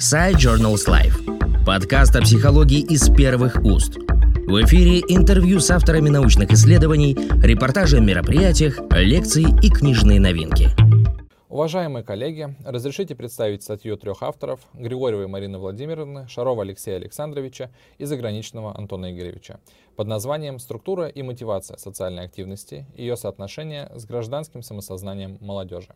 Side Journals Life. Подкаст о психологии из первых уст. В эфире интервью с авторами научных исследований, репортажи о мероприятиях, лекции и книжные новинки. Уважаемые коллеги, разрешите представить статью трех авторов Григорьевой Марины Владимировны, Шарова Алексея Александровича и Заграничного Антона Игоревича под названием «Структура и мотивация социальной активности ее соотношение с гражданским самосознанием молодежи».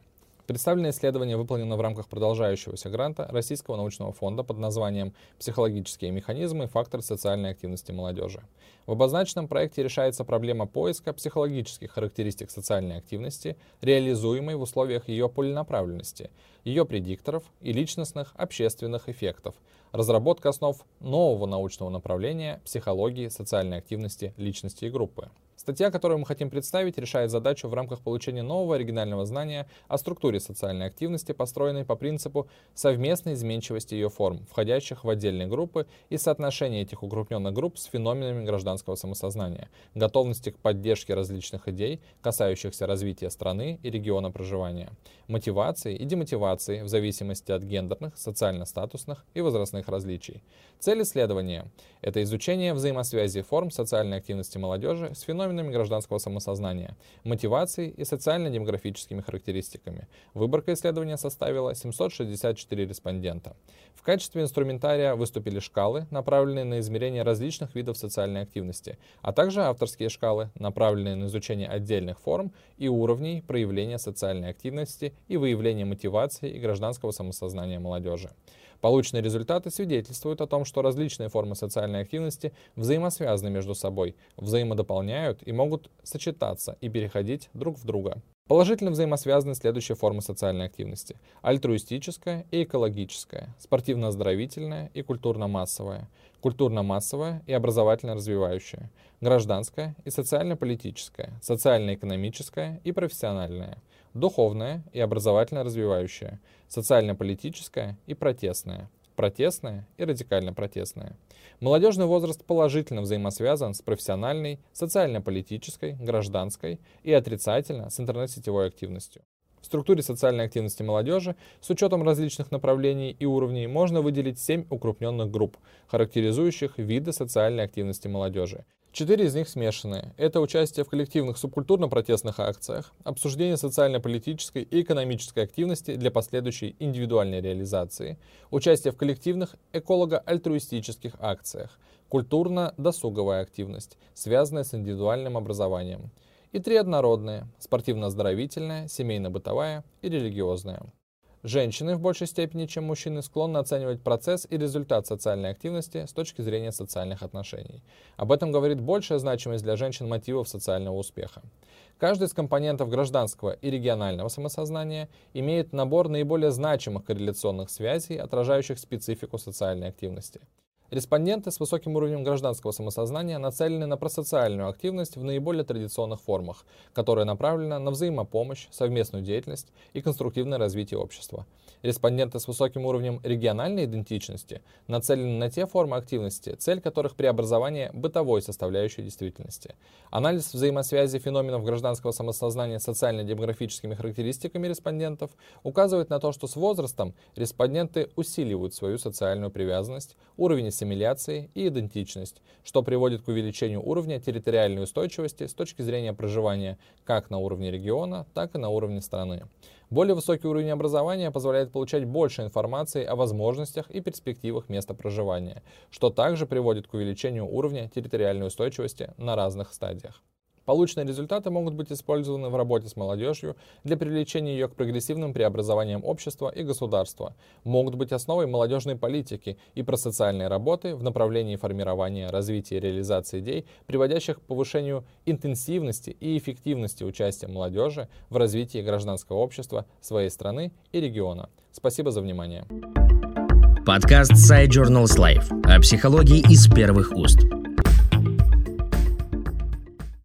Представленное исследование выполнено в рамках продолжающегося гранта Российского научного фонда под названием «Психологические механизмы и факторы социальной активности молодежи». В обозначенном проекте решается проблема поиска психологических характеристик социальной активности, реализуемой в условиях ее полинаправленности, ее предикторов и личностных общественных эффектов, разработка основ нового научного направления психологии социальной активности личности и группы. Статья, которую мы хотим представить, решает задачу в рамках получения нового оригинального знания о структуре социальной активности, построенной по принципу совместной изменчивости ее форм, входящих в отдельные группы, и соотношения этих укрупненных групп с феноменами гражданского самосознания, готовности к поддержке различных идей, касающихся развития страны и региона проживания, мотивации и демотивации в зависимости от гендерных, социально-статусных и возрастных различий. Цель исследования – это изучение взаимосвязи форм социальной активности молодежи с феноменами гражданского самосознания, мотивацией и социально-демографическими характеристиками. Выборка исследования составила 764 респондента. В качестве инструментария выступили шкалы, направленные на измерение различных видов социальной активности, а также авторские шкалы, направленные на изучение отдельных форм и уровней проявления социальной активности и выявления мотивации и гражданского самосознания молодежи. Полученные результаты свидетельствуют о том, что различные формы социальной активности взаимосвязаны между собой, взаимодополняют и могут сочетаться и переходить друг в друга. Положительно взаимосвязаны следующие формы социальной активности. Альтруистическая и экологическая, спортивно-оздоровительная и культурно-массовая, культурно-массовая и образовательно-развивающая, гражданская и социально-политическая, социально-экономическая и профессиональная, духовная и образовательно-развивающая, социально-политическая и протестная, протестная и радикально-протестная. Молодежный возраст положительно взаимосвязан с профессиональной, социально-политической, гражданской и отрицательно с интернет-сетевой активностью. В структуре социальной активности молодежи с учетом различных направлений и уровней можно выделить семь укрупненных групп, характеризующих виды социальной активности молодежи. Четыре из них смешанные. Это участие в коллективных субкультурно-протестных акциях, обсуждение социально-политической и экономической активности для последующей индивидуальной реализации, участие в коллективных эколого-альтруистических акциях, культурно-досуговая активность, связанная с индивидуальным образованием, и три однородные – спортивно-оздоровительная, семейно-бытовая и религиозная. Женщины в большей степени, чем мужчины, склонны оценивать процесс и результат социальной активности с точки зрения социальных отношений. Об этом говорит большая значимость для женщин мотивов социального успеха. Каждый из компонентов гражданского и регионального самосознания имеет набор наиболее значимых корреляционных связей, отражающих специфику социальной активности. Респонденты с высоким уровнем гражданского самосознания нацелены на просоциальную активность в наиболее традиционных формах, которая направлена на взаимопомощь, совместную деятельность и конструктивное развитие общества. Респонденты с высоким уровнем региональной идентичности нацелены на те формы активности, цель которых преобразование бытовой составляющей действительности. Анализ взаимосвязи феноменов гражданского самосознания с социально-демографическими характеристиками респондентов указывает на то, что с возрастом респонденты усиливают свою социальную привязанность, уровень ассимиляции и идентичность, что приводит к увеличению уровня территориальной устойчивости с точки зрения проживания как на уровне региона, так и на уровне страны. Более высокий уровень образования позволяет получать больше информации о возможностях и перспективах места проживания, что также приводит к увеличению уровня территориальной устойчивости на разных стадиях. Полученные результаты могут быть использованы в работе с молодежью для привлечения ее к прогрессивным преобразованиям общества и государства, могут быть основой молодежной политики и просоциальной работы в направлении формирования, развития и реализации идей, приводящих к повышению интенсивности и эффективности участия молодежи в развитии гражданского общества своей страны и региона. Спасибо за внимание. Подкаст Side Journals Life о психологии из первых уст.